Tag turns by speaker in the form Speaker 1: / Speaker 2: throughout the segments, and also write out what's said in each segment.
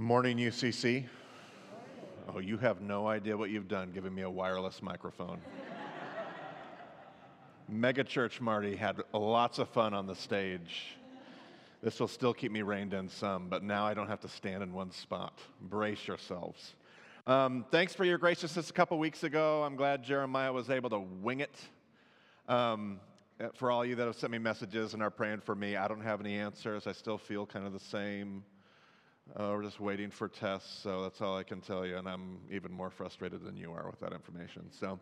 Speaker 1: Morning, UCC. Oh, you have no idea what you've done giving me a wireless microphone. Megachurch Marty had lots of fun on the stage. This will still keep me reined in some, but now I don't have to stand in one spot. Brace yourselves. Um, thanks for your graciousness a couple weeks ago. I'm glad Jeremiah was able to wing it. Um, for all you that have sent me messages and are praying for me, I don't have any answers. I still feel kind of the same. Uh, we're just waiting for tests, so that's all I can tell you, and I'm even more frustrated than you are with that information. So,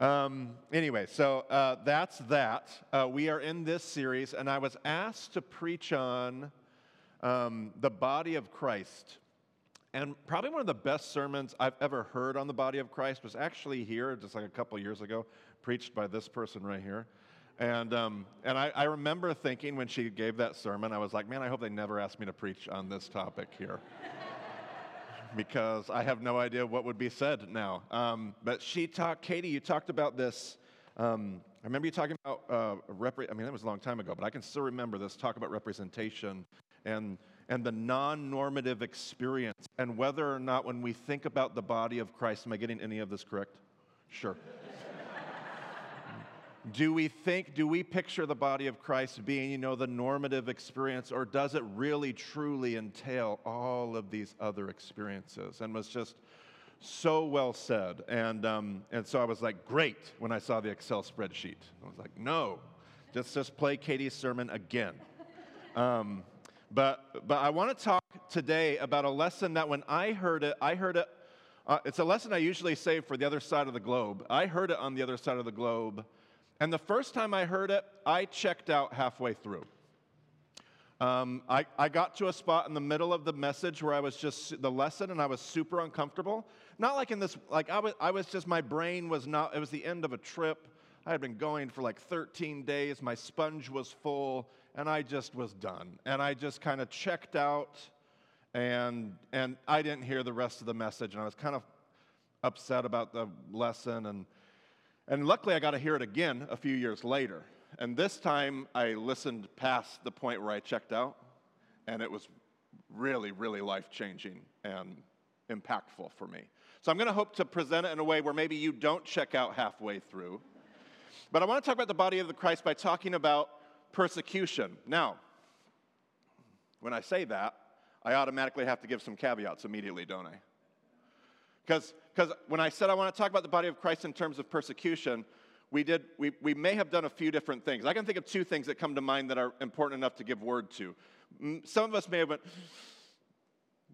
Speaker 1: um, anyway, so uh, that's that. Uh, we are in this series, and I was asked to preach on um, the body of Christ. And probably one of the best sermons I've ever heard on the body of Christ was actually here, just like a couple years ago, preached by this person right here. And, um, and I, I, remember thinking when she gave that sermon, I was like, man, I hope they never ask me to preach on this topic here. because I have no idea what would be said now. Um, but she talked, Katie, you talked about this. Um, I remember you talking about, uh, repre- I mean, that was a long time ago, but I can still remember this talk about representation and, and the non normative experience, and whether or not when we think about the body of Christ, am I getting any of this correct? Sure. Do we think, do we picture the body of Christ being, you know, the normative experience, or does it really truly entail all of these other experiences? And was just so well said. And, um, and so I was like, great, when I saw the Excel spreadsheet. I was like, no, just, just play Katie's sermon again. Um, but, but I want to talk today about a lesson that when I heard it, I heard it, uh, it's a lesson I usually save for the other side of the globe. I heard it on the other side of the globe and the first time I heard it, I checked out halfway through. Um, I, I got to a spot in the middle of the message where I was just the lesson and I was super uncomfortable. Not like in this, like I was, I was just, my brain was not, it was the end of a trip. I had been going for like 13 days. My sponge was full and I just was done. And I just kind of checked out and, and I didn't hear the rest of the message. And I was kind of upset about the lesson and, and luckily, I got to hear it again a few years later. And this time, I listened past the point where I checked out, and it was really, really life changing and impactful for me. So I'm going to hope to present it in a way where maybe you don't check out halfway through. But I want to talk about the body of the Christ by talking about persecution. Now, when I say that, I automatically have to give some caveats immediately, don't I? Because when I said I want to talk about the body of Christ in terms of persecution, we, did, we, we may have done a few different things. I can think of two things that come to mind that are important enough to give word to. Some of us may have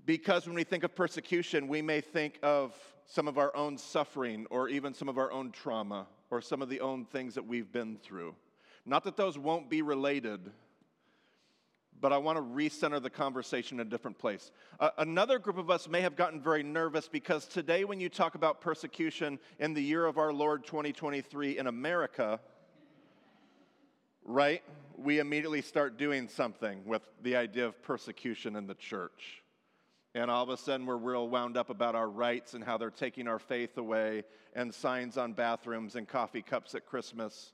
Speaker 1: because when we think of persecution, we may think of some of our own suffering or even some of our own trauma or some of the own things that we've been through. Not that those won't be related, but I want to recenter the conversation in a different place. Uh, another group of us may have gotten very nervous because today, when you talk about persecution in the year of our Lord 2023 in America, right, we immediately start doing something with the idea of persecution in the church. And all of a sudden, we're real wound up about our rights and how they're taking our faith away, and signs on bathrooms and coffee cups at Christmas.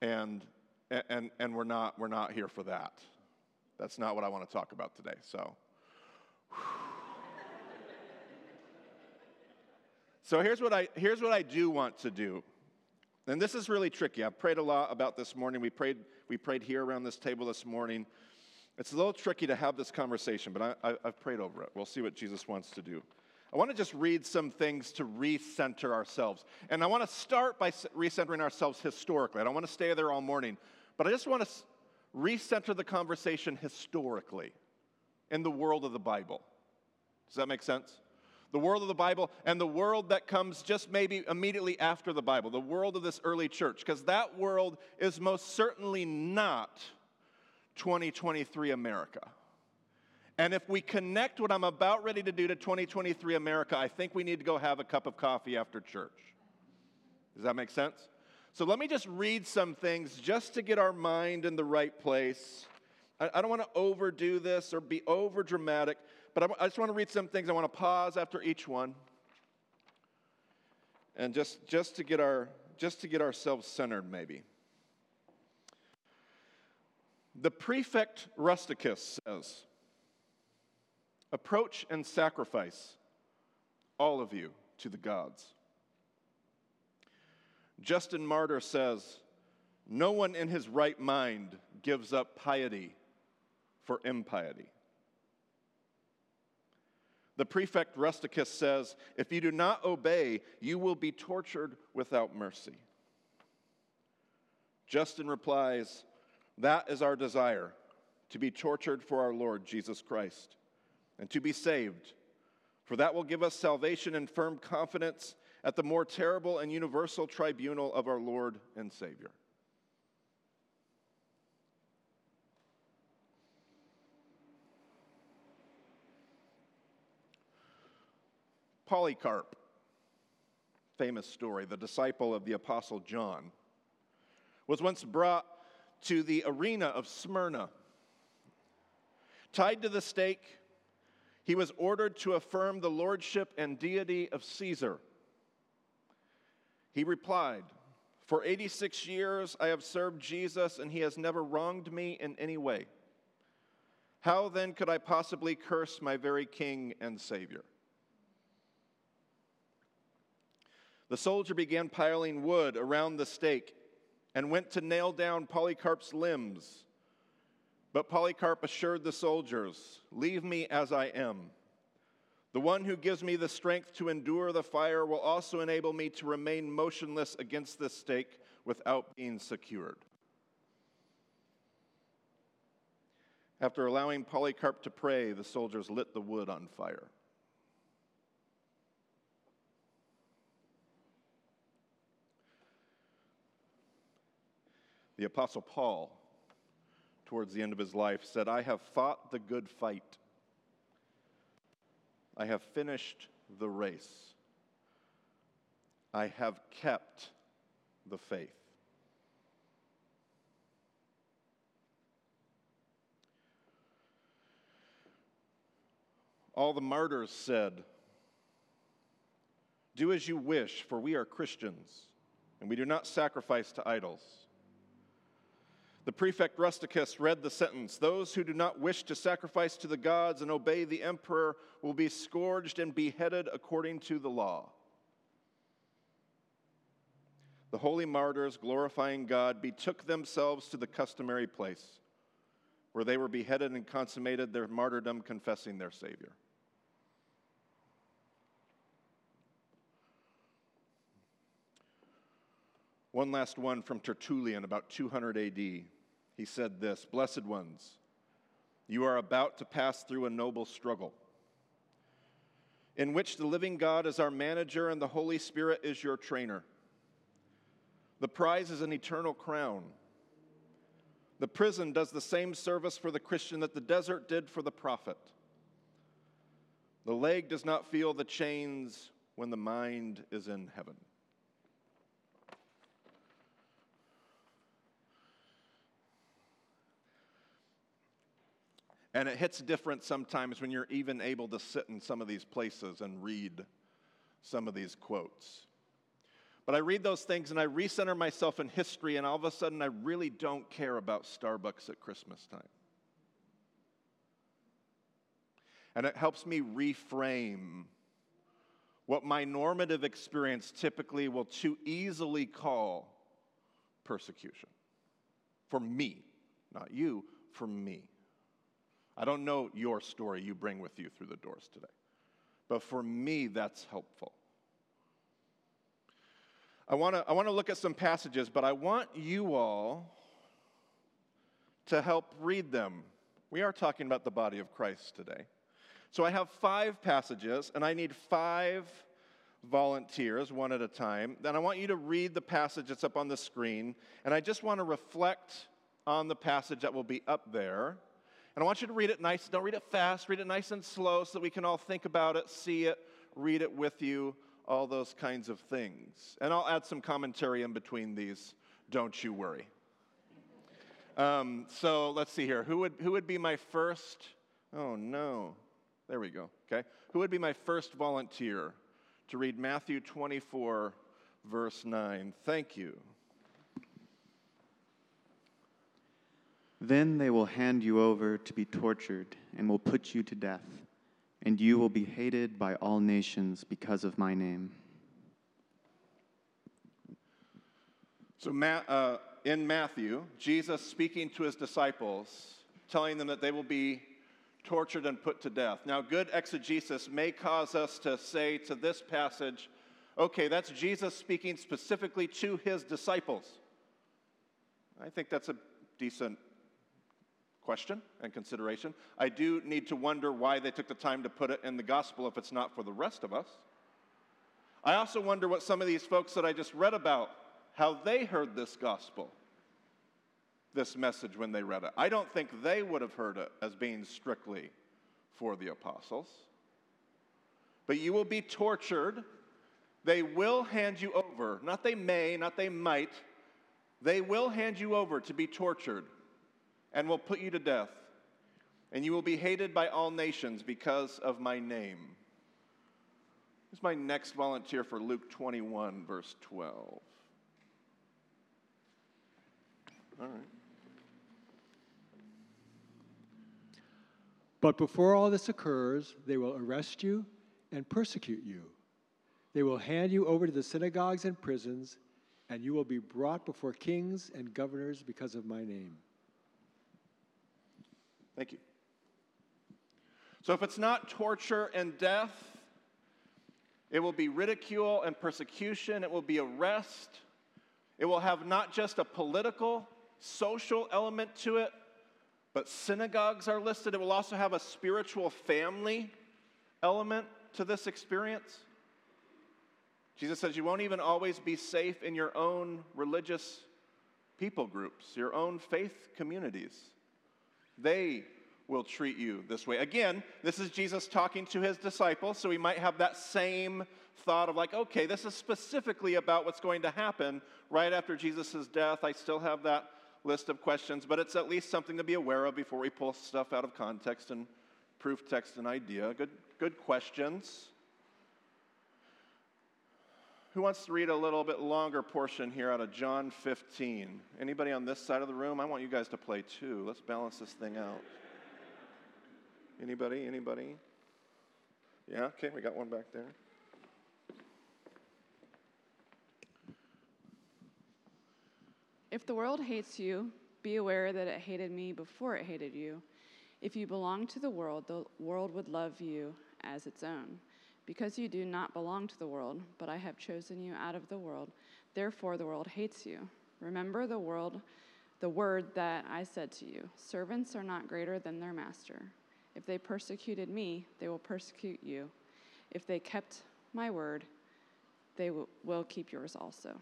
Speaker 1: And, and, and we're, not, we're not here for that. That's not what I want to talk about today. So, so here's what I here's what I do want to do. And this is really tricky. I've prayed a lot about this morning. We prayed we prayed here around this table this morning. It's a little tricky to have this conversation, but I, have prayed over it. We'll see what Jesus wants to do. I want to just read some things to recenter ourselves. And I want to start by recentering ourselves historically. I don't want to stay there all morning, but I just want to recenter the conversation historically in the world of the Bible. Does that make sense? The world of the Bible and the world that comes just maybe immediately after the Bible, the world of this early church, because that world is most certainly not 2023 America. And if we connect what I'm about ready to do to 2023 America, I think we need to go have a cup of coffee after church. Does that make sense? So let me just read some things just to get our mind in the right place. I, I don't want to overdo this or be over dramatic, but I, I just want to read some things. I want to pause after each one. And just, just to get our just to get ourselves centered, maybe. The prefect Rusticus says, Approach and sacrifice, all of you, to the gods. Justin Martyr says, No one in his right mind gives up piety for impiety. The prefect Rusticus says, If you do not obey, you will be tortured without mercy. Justin replies, That is our desire, to be tortured for our Lord Jesus Christ, and to be saved, for that will give us salvation and firm confidence at the more terrible and universal tribunal of our Lord and Savior. Polycarp, famous story, the disciple of the Apostle John, was once brought to the arena of Smyrna. Tied to the stake, he was ordered to affirm the lordship and deity of Caesar. He replied, For 86 years I have served Jesus, and he has never wronged me in any way. How then could I possibly curse my very King and Savior? The soldier began piling wood around the stake and went to nail down Polycarp's limbs. But Polycarp assured the soldiers, Leave me as I am. The one who gives me the strength to endure the fire will also enable me to remain motionless against this stake without being secured. After allowing Polycarp to pray, the soldiers lit the wood on fire. The Apostle Paul, towards the end of his life, said, I have fought the good fight. I have finished the race. I have kept the faith. All the martyrs said, Do as you wish, for we are Christians, and we do not sacrifice to idols. The prefect Rusticus read the sentence Those who do not wish to sacrifice to the gods and obey the emperor will be scourged and beheaded according to the law. The holy martyrs, glorifying God, betook themselves to the customary place where they were beheaded and consummated their martyrdom, confessing their Savior. One last one from Tertullian, about 200 AD. He said this Blessed ones, you are about to pass through a noble struggle in which the living God is our manager and the Holy Spirit is your trainer. The prize is an eternal crown. The prison does the same service for the Christian that the desert did for the prophet. The leg does not feel the chains when the mind is in heaven. And it hits different sometimes when you're even able to sit in some of these places and read some of these quotes. But I read those things and I recenter myself in history, and all of a sudden I really don't care about Starbucks at Christmas time. And it helps me reframe what my normative experience typically will too easily call persecution. For me, not you, for me. I don't know your story you bring with you through the doors today, but for me, that's helpful. I want to I wanna look at some passages, but I want you all to help read them. We are talking about the body of Christ today. So I have five passages, and I need five volunteers, one at a time. Then I want you to read the passage that's up on the screen, and I just want to reflect on the passage that will be up there. And I want you to read it nice. Don't read it fast. Read it nice and slow so that we can all think about it, see it, read it with you, all those kinds of things. And I'll add some commentary in between these. Don't you worry. Um, so let's see here. Who would, who would be my first? Oh, no. There we go. Okay. Who would be my first volunteer to read Matthew 24, verse 9? Thank you.
Speaker 2: Then they will hand you over to be tortured and will put you to death. and you will be hated by all nations because of my name.
Speaker 1: So, uh, in Matthew, Jesus speaking to his disciples, telling them that they will be tortured and put to death. Now, good exegesis may cause us to say to this passage, okay, that's Jesus speaking specifically to his disciples. I think that's a decent question and consideration. I do need to wonder why they took the time to put it in the gospel if it's not for the rest of us. I also wonder what some of these folks that I just read about, how they heard this gospel, this message when they read it. I don't think they would have heard it as being strictly for the apostles. But you will be tortured. They will hand you over. Not they may, not they might. They will hand you over to be tortured and will put you to death, and you will be hated by all nations because of my name. Here's my next volunteer for Luke 21, verse 12. All right.
Speaker 3: But before all this occurs, they will arrest you and persecute you. They will hand you over to the synagogues and prisons, and you will be brought before kings and governors because of my name.
Speaker 1: Thank you. So if it's not torture and death, it will be ridicule and persecution, it will be arrest. It will have not just a political, social element to it, but synagogues are listed. It will also have a spiritual family element to this experience. Jesus says you won't even always be safe in your own religious people groups, your own faith communities. They will treat you this way. Again, this is Jesus talking to his disciples, so we might have that same thought of like, okay, this is specifically about what's going to happen right after Jesus' death. I still have that list of questions, but it's at least something to be aware of before we pull stuff out of context and proof text and idea. Good, good questions. Who wants to read a little bit longer portion here out of John 15? Anybody on this side of the room? I want you guys to play too. Let's balance this thing out. Anybody? Anybody? Yeah, okay, we got one back there.
Speaker 4: If the world hates you, be aware that it hated me before it hated you. If you belong to the world, the world would love you as its own. Because you do not belong to the world, but I have chosen you out of the world, therefore the world hates you. Remember the world, the word that I said to you servants are not greater than their master. If they persecuted me, they will persecute you. If they kept my word, they will keep yours also.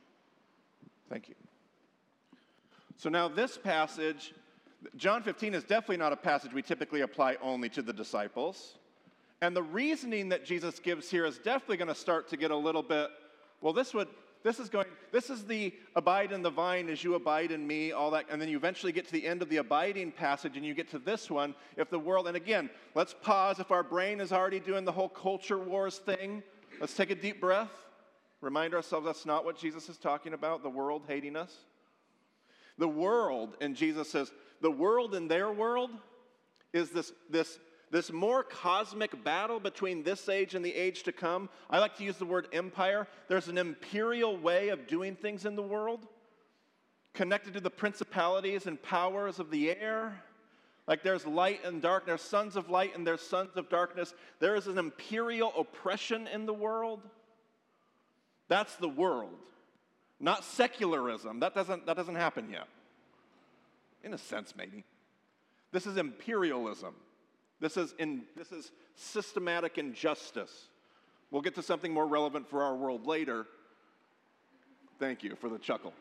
Speaker 1: Thank you. So now, this passage, John 15, is definitely not a passage we typically apply only to the disciples. And the reasoning that Jesus gives here is definitely going to start to get a little bit, well, this would, this is going, this is the abide in the vine as you abide in me, all that. And then you eventually get to the end of the abiding passage and you get to this one. If the world, and again, let's pause. If our brain is already doing the whole culture wars thing, let's take a deep breath. Remind ourselves that's not what Jesus is talking about, the world hating us. The world, and Jesus says, the world in their world is this, this this more cosmic battle between this age and the age to come. I like to use the word empire. There's an imperial way of doing things in the world, connected to the principalities and powers of the air. Like there's light and dark, there's sons of light and there's sons of darkness. There is an imperial oppression in the world. That's the world, not secularism. That doesn't, that doesn't happen yet. In a sense, maybe. This is imperialism. This is, in, this is systematic injustice. We'll get to something more relevant for our world later. Thank you for the chuckle.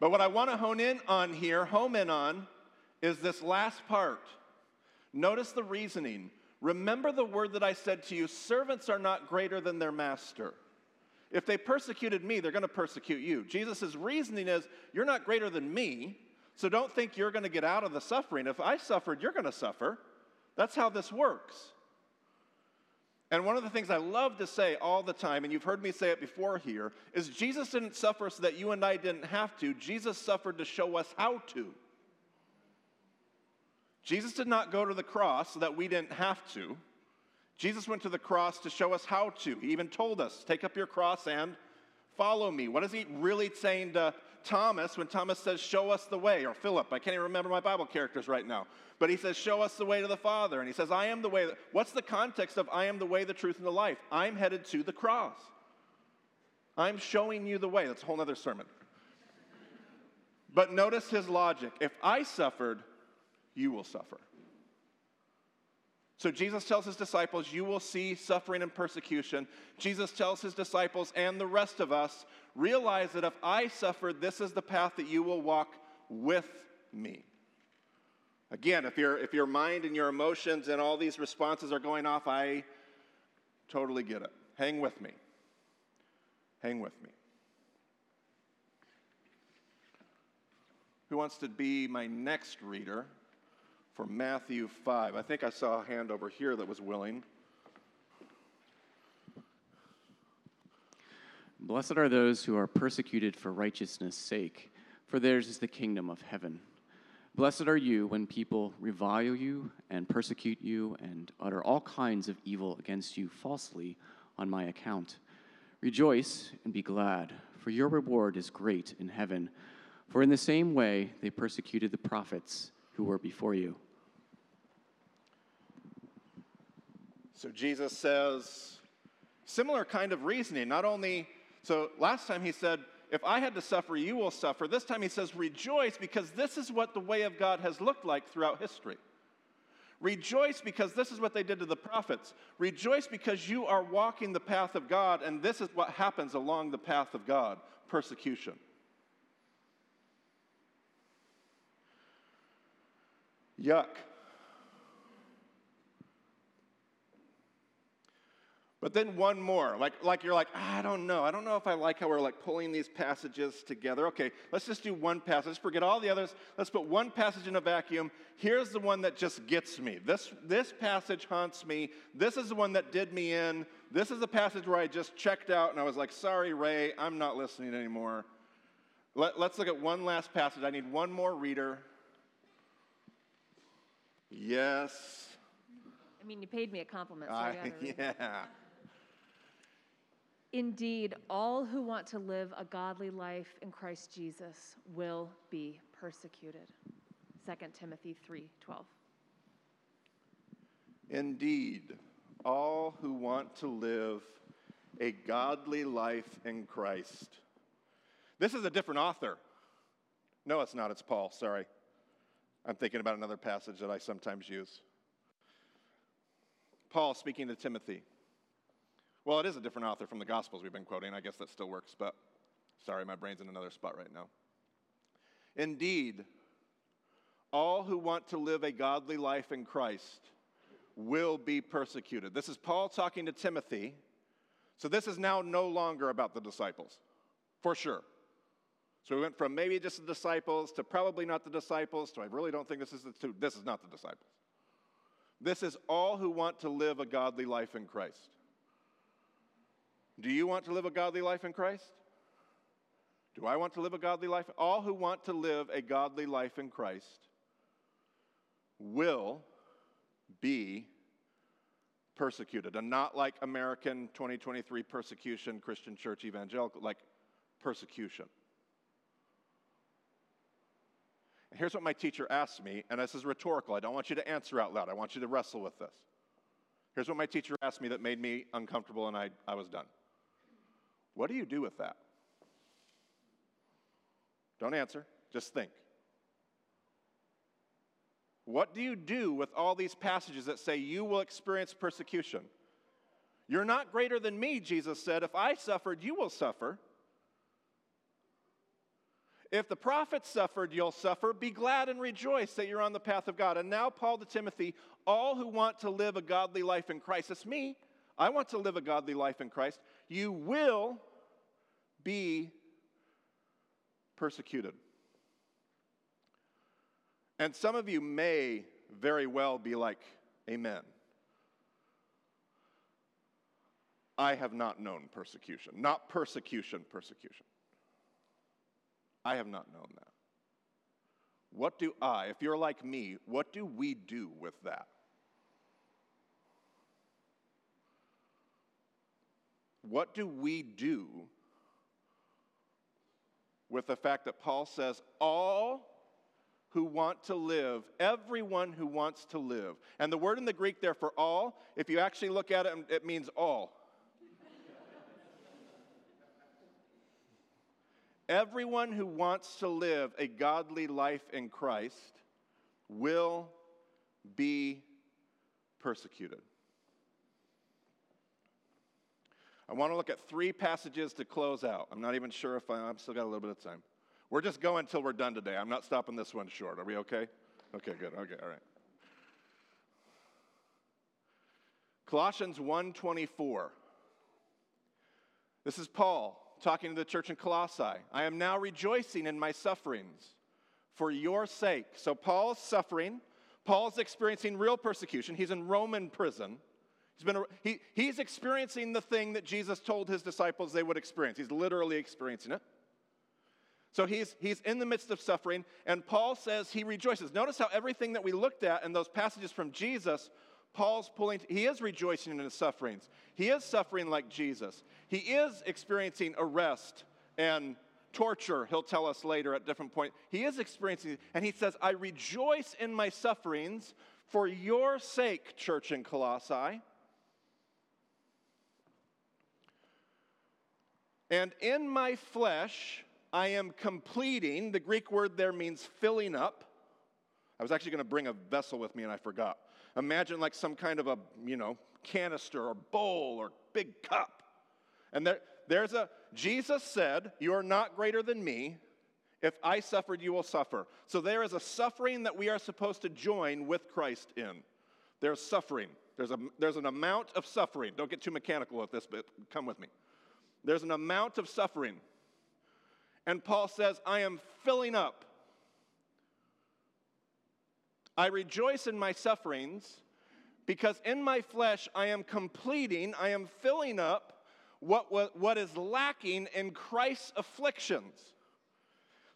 Speaker 1: But what I want to hone in on here, home in on, is this last part. Notice the reasoning. Remember the word that I said to you servants are not greater than their master. If they persecuted me, they're going to persecute you. Jesus' reasoning is, You're not greater than me. So don't think you're going to get out of the suffering. If I suffered, you're going to suffer. That's how this works. And one of the things I love to say all the time, and you've heard me say it before here, is Jesus didn't suffer so that you and I didn't have to. Jesus suffered to show us how to. Jesus did not go to the cross so that we didn't have to. Jesus went to the cross to show us how to. He even told us, Take up your cross and follow me. What is he really saying to Thomas when Thomas says, Show us the way? Or Philip, I can't even remember my Bible characters right now. But he says, Show us the way to the Father. And he says, I am the way. What's the context of I am the way, the truth, and the life? I'm headed to the cross. I'm showing you the way. That's a whole other sermon. But notice his logic. If I suffered, you will suffer. So Jesus tells his disciples, You will see suffering and persecution. Jesus tells his disciples and the rest of us, Realize that if I suffer, this is the path that you will walk with me. Again, if, your if your mind and your emotions and all these responses are going off, I totally get it. Hang with me. Hang with me. Who wants to be my next reader? For Matthew 5. I think I saw a hand over here that was willing.
Speaker 2: Blessed are those who are persecuted for righteousness' sake, for theirs is the kingdom of heaven. Blessed are you when people revile you and persecute you and utter all kinds of evil against you falsely on my account. Rejoice and be glad, for your reward is great in heaven. For in the same way they persecuted the prophets who were before you.
Speaker 1: So Jesus says, similar kind of reasoning. Not only, so last time he said, if I had to suffer, you will suffer. This time he says, rejoice because this is what the way of God has looked like throughout history. Rejoice because this is what they did to the prophets. Rejoice because you are walking the path of God, and this is what happens along the path of God persecution. Yuck. But then one more, like, like you're like, ah, I don't know. I don't know if I like how we're like pulling these passages together. Okay, let's just do one passage. Let's forget all the others. Let's put one passage in a vacuum. Here's the one that just gets me. This, this passage haunts me. This is the one that did me in. This is the passage where I just checked out and I was like, sorry, Ray, I'm not listening anymore. Let, let's look at one last passage. I need one more reader. Yes.
Speaker 5: I mean, you paid me a compliment, so
Speaker 1: yeah.
Speaker 5: Indeed, all who want to live a godly life in Christ Jesus will be persecuted. 2 Timothy 3:12.
Speaker 1: Indeed, all who want to live a godly life in Christ. This is a different author. No, it's not. It's Paul. Sorry. I'm thinking about another passage that I sometimes use. Paul speaking to Timothy. Well, it is a different author from the Gospels we've been quoting. I guess that still works, but sorry, my brain's in another spot right now. Indeed, all who want to live a godly life in Christ will be persecuted. This is Paul talking to Timothy. So this is now no longer about the disciples, for sure. So we went from maybe just the disciples to probably not the disciples to I really don't think this is the two. This is not the disciples. This is all who want to live a godly life in Christ. Do you want to live a godly life in Christ? Do I want to live a godly life? All who want to live a godly life in Christ will be persecuted. And not like American 2023 persecution, Christian church evangelical, like persecution. And here's what my teacher asked me, and this is rhetorical. I don't want you to answer out loud, I want you to wrestle with this. Here's what my teacher asked me that made me uncomfortable, and I, I was done. What do you do with that? Don't answer, just think. What do you do with all these passages that say you will experience persecution? You're not greater than me, Jesus said. If I suffered, you will suffer. If the prophets suffered, you'll suffer. Be glad and rejoice that you're on the path of God. And now, Paul to Timothy, all who want to live a godly life in Christ, it's me. I want to live a godly life in Christ you will be persecuted. And some of you may very well be like, Amen. I have not known persecution. Not persecution, persecution. I have not known that. What do I, if you're like me, what do we do with that? What do we do with the fact that Paul says, all who want to live, everyone who wants to live. And the word in the Greek there for all, if you actually look at it, it means all. Everyone who wants to live a godly life in Christ will be persecuted. I want to look at three passages to close out. I'm not even sure if I, I've still got a little bit of time. We're just going until we're done today. I'm not stopping this one short. Are we okay? Okay, good. Okay, all right. Colossians 1:24. This is Paul talking to the church in Colossae. I am now rejoicing in my sufferings for your sake. So Paul's suffering. Paul's experiencing real persecution. He's in Roman prison. He's, been, he, he's experiencing the thing that Jesus told his disciples they would experience. He's literally experiencing it. So he's, he's in the midst of suffering, and Paul says he rejoices. Notice how everything that we looked at in those passages from Jesus, Paul's pulling, he is rejoicing in his sufferings. He is suffering like Jesus. He is experiencing arrest and torture, he'll tell us later at different points. He is experiencing, and he says, I rejoice in my sufferings for your sake, church in Colossae. And in my flesh, I am completing. The Greek word there means filling up. I was actually going to bring a vessel with me and I forgot. Imagine like some kind of a, you know, canister or bowl or big cup. And there, there's a, Jesus said, You are not greater than me. If I suffered, you will suffer. So there is a suffering that we are supposed to join with Christ in. There's suffering. There's, a, there's an amount of suffering. Don't get too mechanical with this, but come with me. There's an amount of suffering. And Paul says, I am filling up. I rejoice in my sufferings because in my flesh I am completing, I am filling up what, what, what is lacking in Christ's afflictions.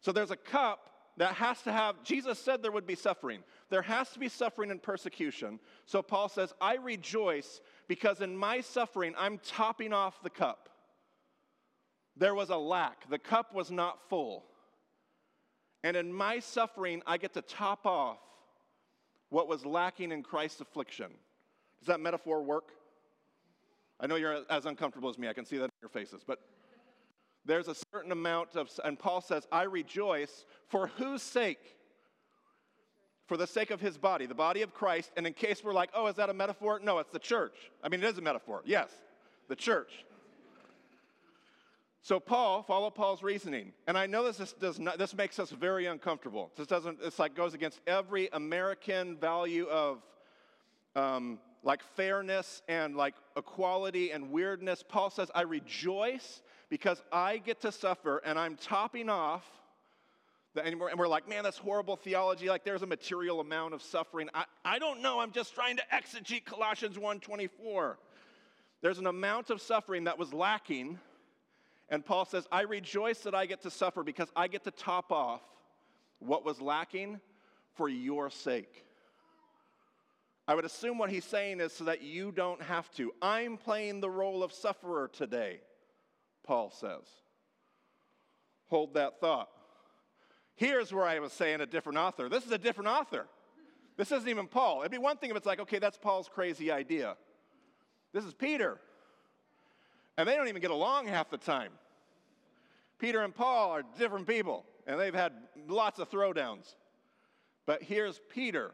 Speaker 1: So there's a cup that has to have, Jesus said there would be suffering. There has to be suffering and persecution. So Paul says, I rejoice because in my suffering I'm topping off the cup there was a lack. The cup was not full. And in my suffering, I get to top off what was lacking in Christ's affliction. Does that metaphor work? I know you're as uncomfortable as me. I can see that in your faces. But there's a certain amount of, and Paul says, I rejoice for whose sake? For the sake of his body, the body of Christ. And in case we're like, oh, is that a metaphor? No, it's the church. I mean, it is a metaphor. Yes, the church. So Paul, follow Paul's reasoning, and I know this does not, this makes us very uncomfortable. This doesn't. It's like goes against every American value of um, like fairness and like equality and weirdness. Paul says, "I rejoice because I get to suffer, and I'm topping off." The, and, we're, and we're like, man, that's horrible theology. Like, there's a material amount of suffering. I, I don't know. I'm just trying to exegete Colossians 1:24. There's an amount of suffering that was lacking and Paul says, I rejoice that I get to suffer because I get to top off what was lacking for your sake. I would assume what he's saying is so that you don't have to. I'm playing the role of sufferer today, Paul says. Hold that thought. Here's where I was saying a different author. This is a different author. This isn't even Paul. It'd be one thing if it's like, okay, that's Paul's crazy idea. This is Peter. And they don't even get along half the time. Peter and Paul are different people, and they've had lots of throwdowns. But here's Peter.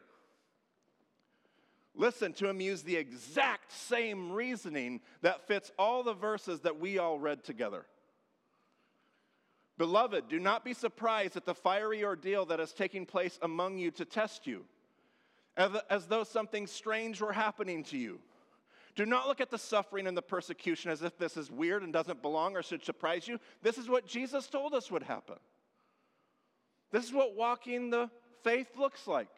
Speaker 1: Listen to him use the exact same reasoning that fits all the verses that we all read together. Beloved, do not be surprised at the fiery ordeal that is taking place among you to test you, as though something strange were happening to you do not look at the suffering and the persecution as if this is weird and doesn't belong or should surprise you. This is what Jesus told us would happen. This is what walking the faith looks like.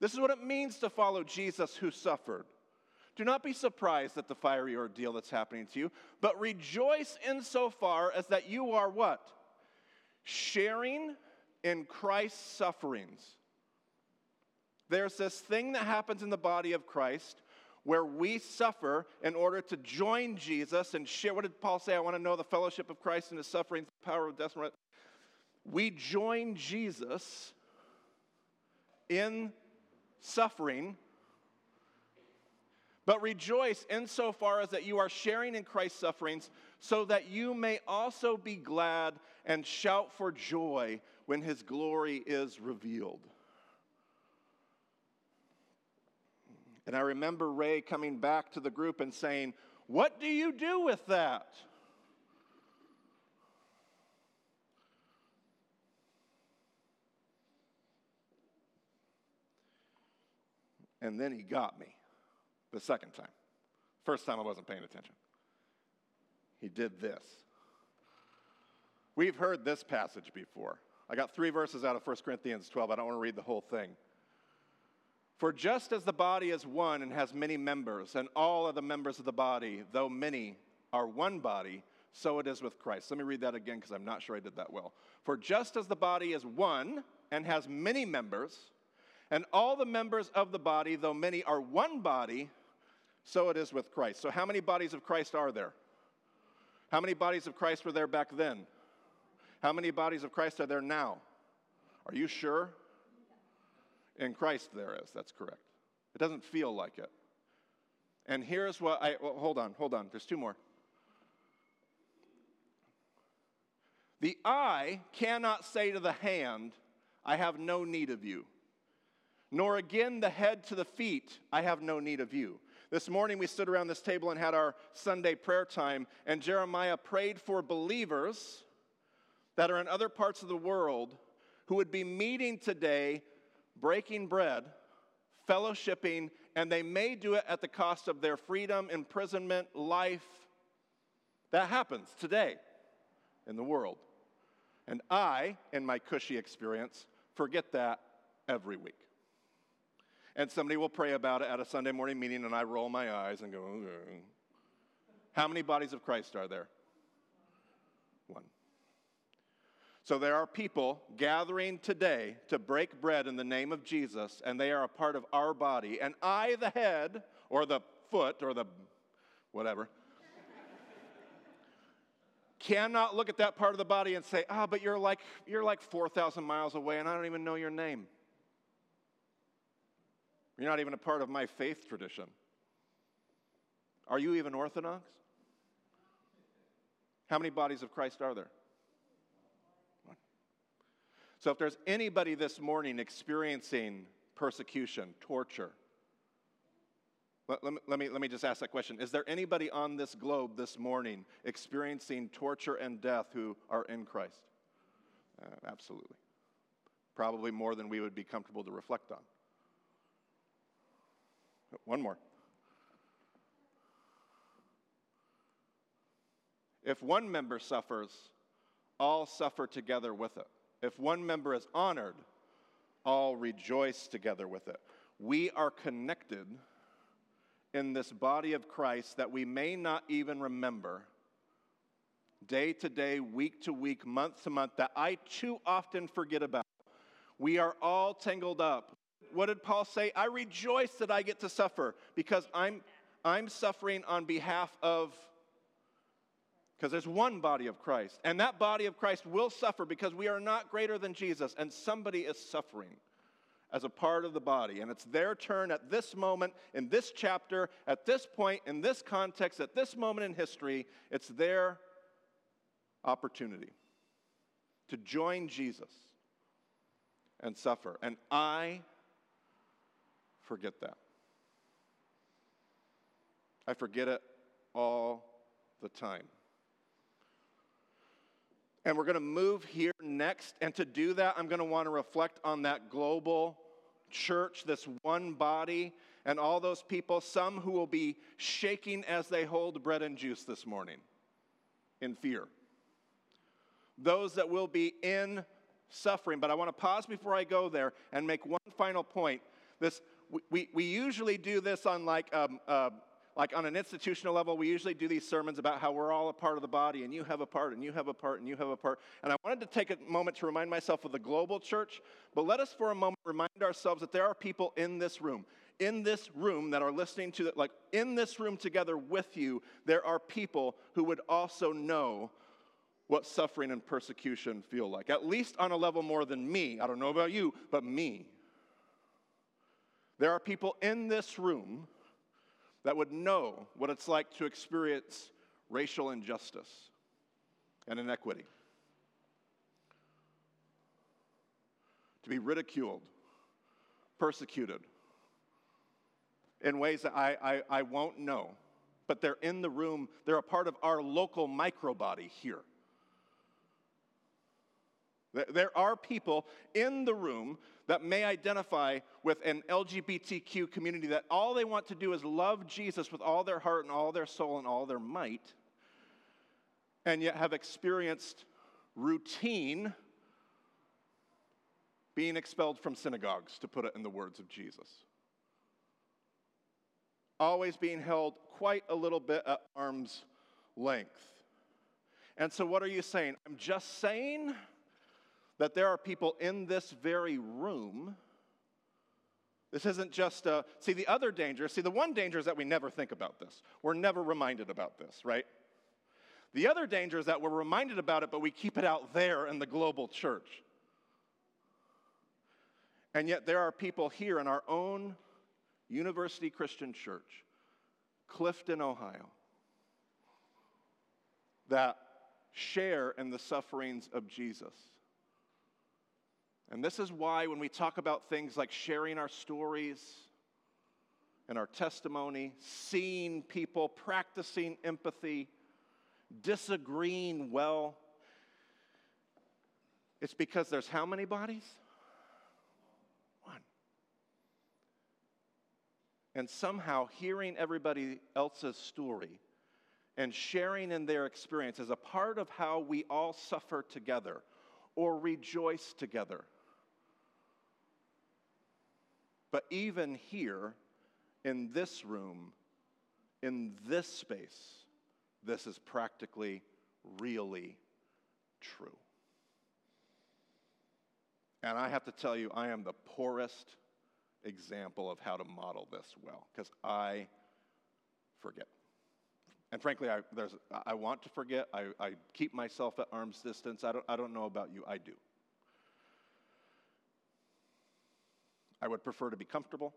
Speaker 1: This is what it means to follow Jesus who suffered. Do not be surprised at the fiery ordeal that's happening to you, but rejoice insofar as that you are what? Sharing in Christ's sufferings. There's this thing that happens in the body of Christ where we suffer in order to join Jesus and share. What did Paul say? I want to know the fellowship of Christ and his suffering, the power of death. We join Jesus in suffering, but rejoice insofar as that you are sharing in Christ's sufferings, so that you may also be glad and shout for joy when his glory is revealed. And I remember Ray coming back to the group and saying, What do you do with that? And then he got me the second time. First time I wasn't paying attention. He did this. We've heard this passage before. I got three verses out of 1 Corinthians 12. I don't want to read the whole thing. For just as the body is one and has many members, and all of the members of the body, though many, are one body, so it is with Christ. Let me read that again because I'm not sure I did that well. For just as the body is one and has many members, and all the members of the body, though many, are one body, so it is with Christ. So, how many bodies of Christ are there? How many bodies of Christ were there back then? How many bodies of Christ are there now? Are you sure? In Christ, there is. That's correct. It doesn't feel like it. And here's what I well, hold on, hold on. There's two more. The eye cannot say to the hand, I have no need of you. Nor again the head to the feet, I have no need of you. This morning we stood around this table and had our Sunday prayer time, and Jeremiah prayed for believers that are in other parts of the world who would be meeting today breaking bread, fellowshipping, and they may do it at the cost of their freedom, imprisonment, life. That happens today in the world. And I, in my cushy experience, forget that every week. And somebody will pray about it at a Sunday morning meeting, and I roll my eyes and go, okay. How many bodies of Christ are there? One. So there are people gathering today to break bread in the name of Jesus, and they are a part of our body. And I, the head, or the foot, or the whatever, cannot look at that part of the body and say, ah, oh, but you're like, you're like 4,000 miles away, and I don't even know your name. You're not even a part of my faith tradition. Are you even Orthodox? How many bodies of Christ are there? So, if there's anybody this morning experiencing persecution, torture, let, let, me, let, me, let me just ask that question. Is there anybody on this globe this morning experiencing torture and death who are in Christ? Uh, absolutely. Probably more than we would be comfortable to reflect on. One more. If one member suffers, all suffer together with it. If one member is honored, all rejoice together with it. We are connected in this body of Christ that we may not even remember day to day, week to week, month to month, that I too often forget about. We are all tangled up. What did Paul say? I rejoice that I get to suffer because I'm, I'm suffering on behalf of because there's one body of Christ. And that body of Christ will suffer because we are not greater than Jesus, and somebody is suffering as a part of the body. And it's their turn at this moment, in this chapter, at this point, in this context, at this moment in history. It's their opportunity to join Jesus and suffer. And I forget that. I forget it all the time. And we're going to move here next. And to do that, I'm going to want to reflect on that global church, this one body, and all those people, some who will be shaking as they hold bread and juice this morning in fear. Those that will be in suffering. But I want to pause before I go there and make one final point. This, we, we, usually do this on like um, uh, like on an institutional level, we usually do these sermons about how we're all a part of the body, and you have a part, and you have a part, and you have a part. And I wanted to take a moment to remind myself of the global church, but let us for a moment remind ourselves that there are people in this room, in this room that are listening to like in this room together with you, there are people who would also know what suffering and persecution feel like, at least on a level more than me. I don't know about you, but me. There are people in this room that would know what it's like to experience racial injustice and inequity, to be ridiculed, persecuted in ways that I, I, I won't know, but they're in the room, they're a part of our local microbody here. There are people in the room that may identify with an LGBTQ community that all they want to do is love Jesus with all their heart and all their soul and all their might, and yet have experienced routine being expelled from synagogues, to put it in the words of Jesus. Always being held quite a little bit at arm's length. And so, what are you saying? I'm just saying that there are people in this very room. This isn't just a, see, the other danger, see, the one danger is that we never think about this. We're never reminded about this, right? The other danger is that we're reminded about it, but we keep it out there in the global church. And yet, there are people here in our own University Christian Church, Clifton, Ohio, that share in the sufferings of Jesus and this is why, when we talk about things like sharing our stories and our testimony, seeing people, practicing empathy, disagreeing well, it's because there's how many bodies? One. And somehow hearing everybody else's story and sharing in their experience is a part of how we all suffer together or rejoice together. But even here, in this room, in this space, this is practically, really true. And I have to tell you, I am the poorest example of how to model this well, because I forget. And frankly, I, I want to forget. I, I keep myself at arm's distance. I don't, I don't know about you, I do. I would prefer to be comfortable.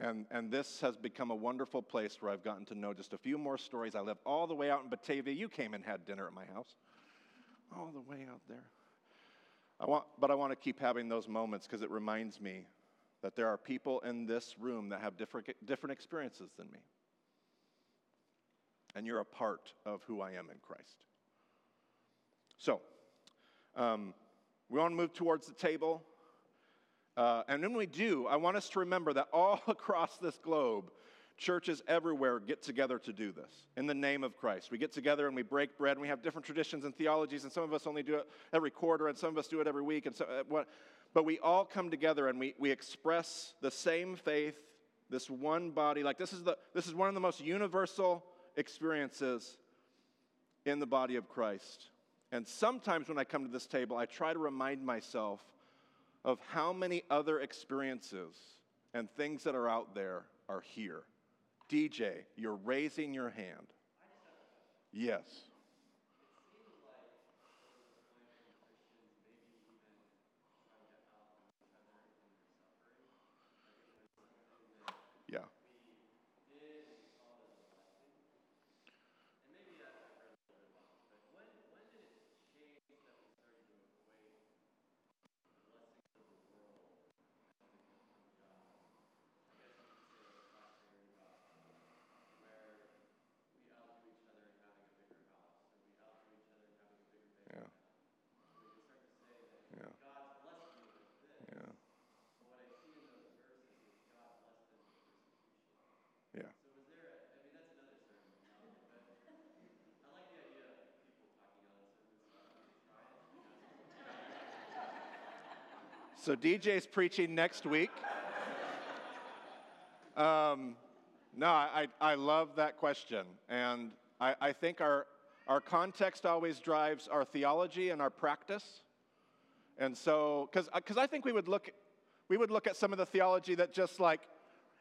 Speaker 1: And, and this has become a wonderful place where I've gotten to know just a few more stories. I live all the way out in Batavia. You came and had dinner at my house, all the way out there. I want, but I want to keep having those moments because it reminds me that there are people in this room that have different, different experiences than me. And you're a part of who I am in Christ. So, um, we want to move towards the table. Uh, and when we do, I want us to remember that all across this globe, churches everywhere get together to do this in the name of Christ. We get together and we break bread, and we have different traditions and theologies, and some of us only do it every quarter, and some of us do it every week. And so, uh, what, but we all come together and we, we express the same faith, this one body. Like this is, the, this is one of the most universal experiences in the body of Christ. And sometimes when I come to this table, I try to remind myself of how many other experiences and things that are out there are here. DJ, you're raising your hand. Yes. So DJ's preaching next week. Um, no, I, I love that question. And I, I think our, our context always drives our theology and our practice. And so, because I think we would look, we would look at some of the theology that just like,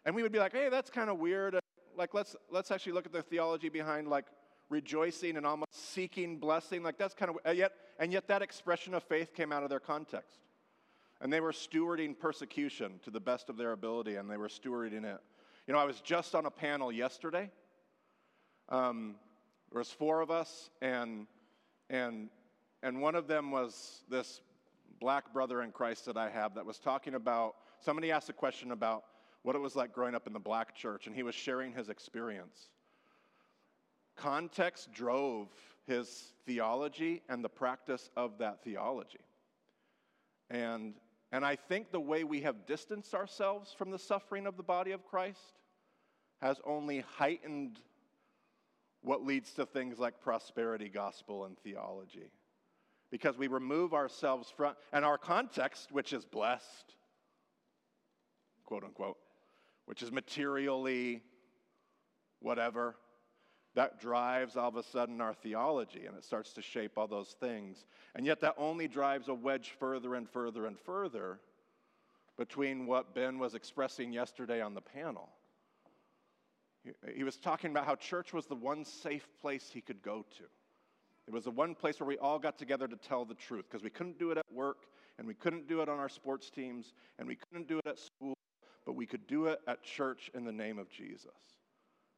Speaker 1: and we would be like, hey, that's kind of weird. Like, let's, let's actually look at the theology behind like rejoicing and almost seeking blessing. Like, that's kind of, and yet, and yet that expression of faith came out of their context. And they were stewarding persecution to the best of their ability, and they were stewarding it. You know, I was just on a panel yesterday. Um, there was four of us, and, and, and one of them was this black brother in Christ that I have that was talking about, somebody asked a question about what it was like growing up in the black church, and he was sharing his experience. Context drove his theology and the practice of that theology. And, and I think the way we have distanced ourselves from the suffering of the body of Christ has only heightened what leads to things like prosperity gospel and theology. Because we remove ourselves from, and our context, which is blessed, quote unquote, which is materially whatever, that drives all of a sudden our theology and it starts to shape all those things. And yet that only drives a wedge further and further and further between what Ben was expressing yesterday on the panel. He, was talking about how church was the one safe place he could go to. It was the one place where we all got together to tell the truth because we couldn't do it at work and we couldn't do it on our sports teams and we couldn't do it at school but we could do it at church in the name of Jesus.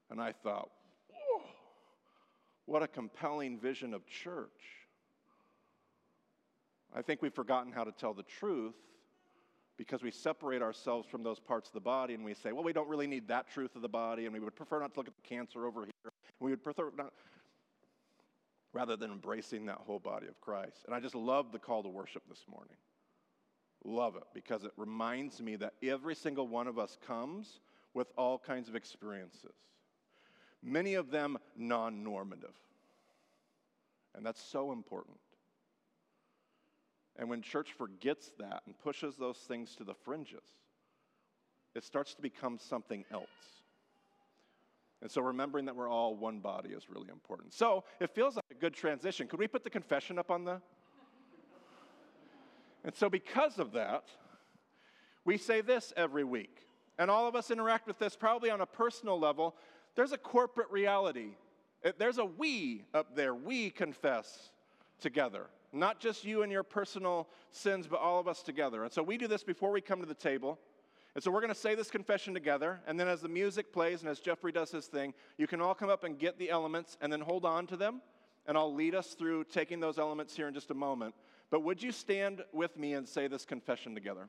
Speaker 1: And I thought, what a compelling vision of church. I think we've forgotten how to tell the truth because we separate ourselves from those parts of the body and we say, well, we don't really need that truth of the body, and we would prefer not to look at the cancer over here. We would prefer not, rather than embracing that whole body of Christ. And I just love the call to worship this morning. Love it because it reminds me that every single one of us comes with all kinds of experiences, many of them non normative. And that's so important. And when church forgets that and pushes those things to the fringes, it starts to become something else. And so remembering that we're all one body is really important. So it feels like a good transition. Could we put the confession up on the and so, because of that, we say this every week. And all of us interact with this probably on a personal level. There's a corporate reality. There's a we up there. We confess together. Not just you and your personal sins, but all of us together. And so we do this before we come to the table. And so we're going to say this confession together. And then as the music plays and as Jeffrey does his thing, you can all come up and get the elements and then hold on to them. And I'll lead us through taking those elements here in just a moment. But would you stand with me and say this confession together?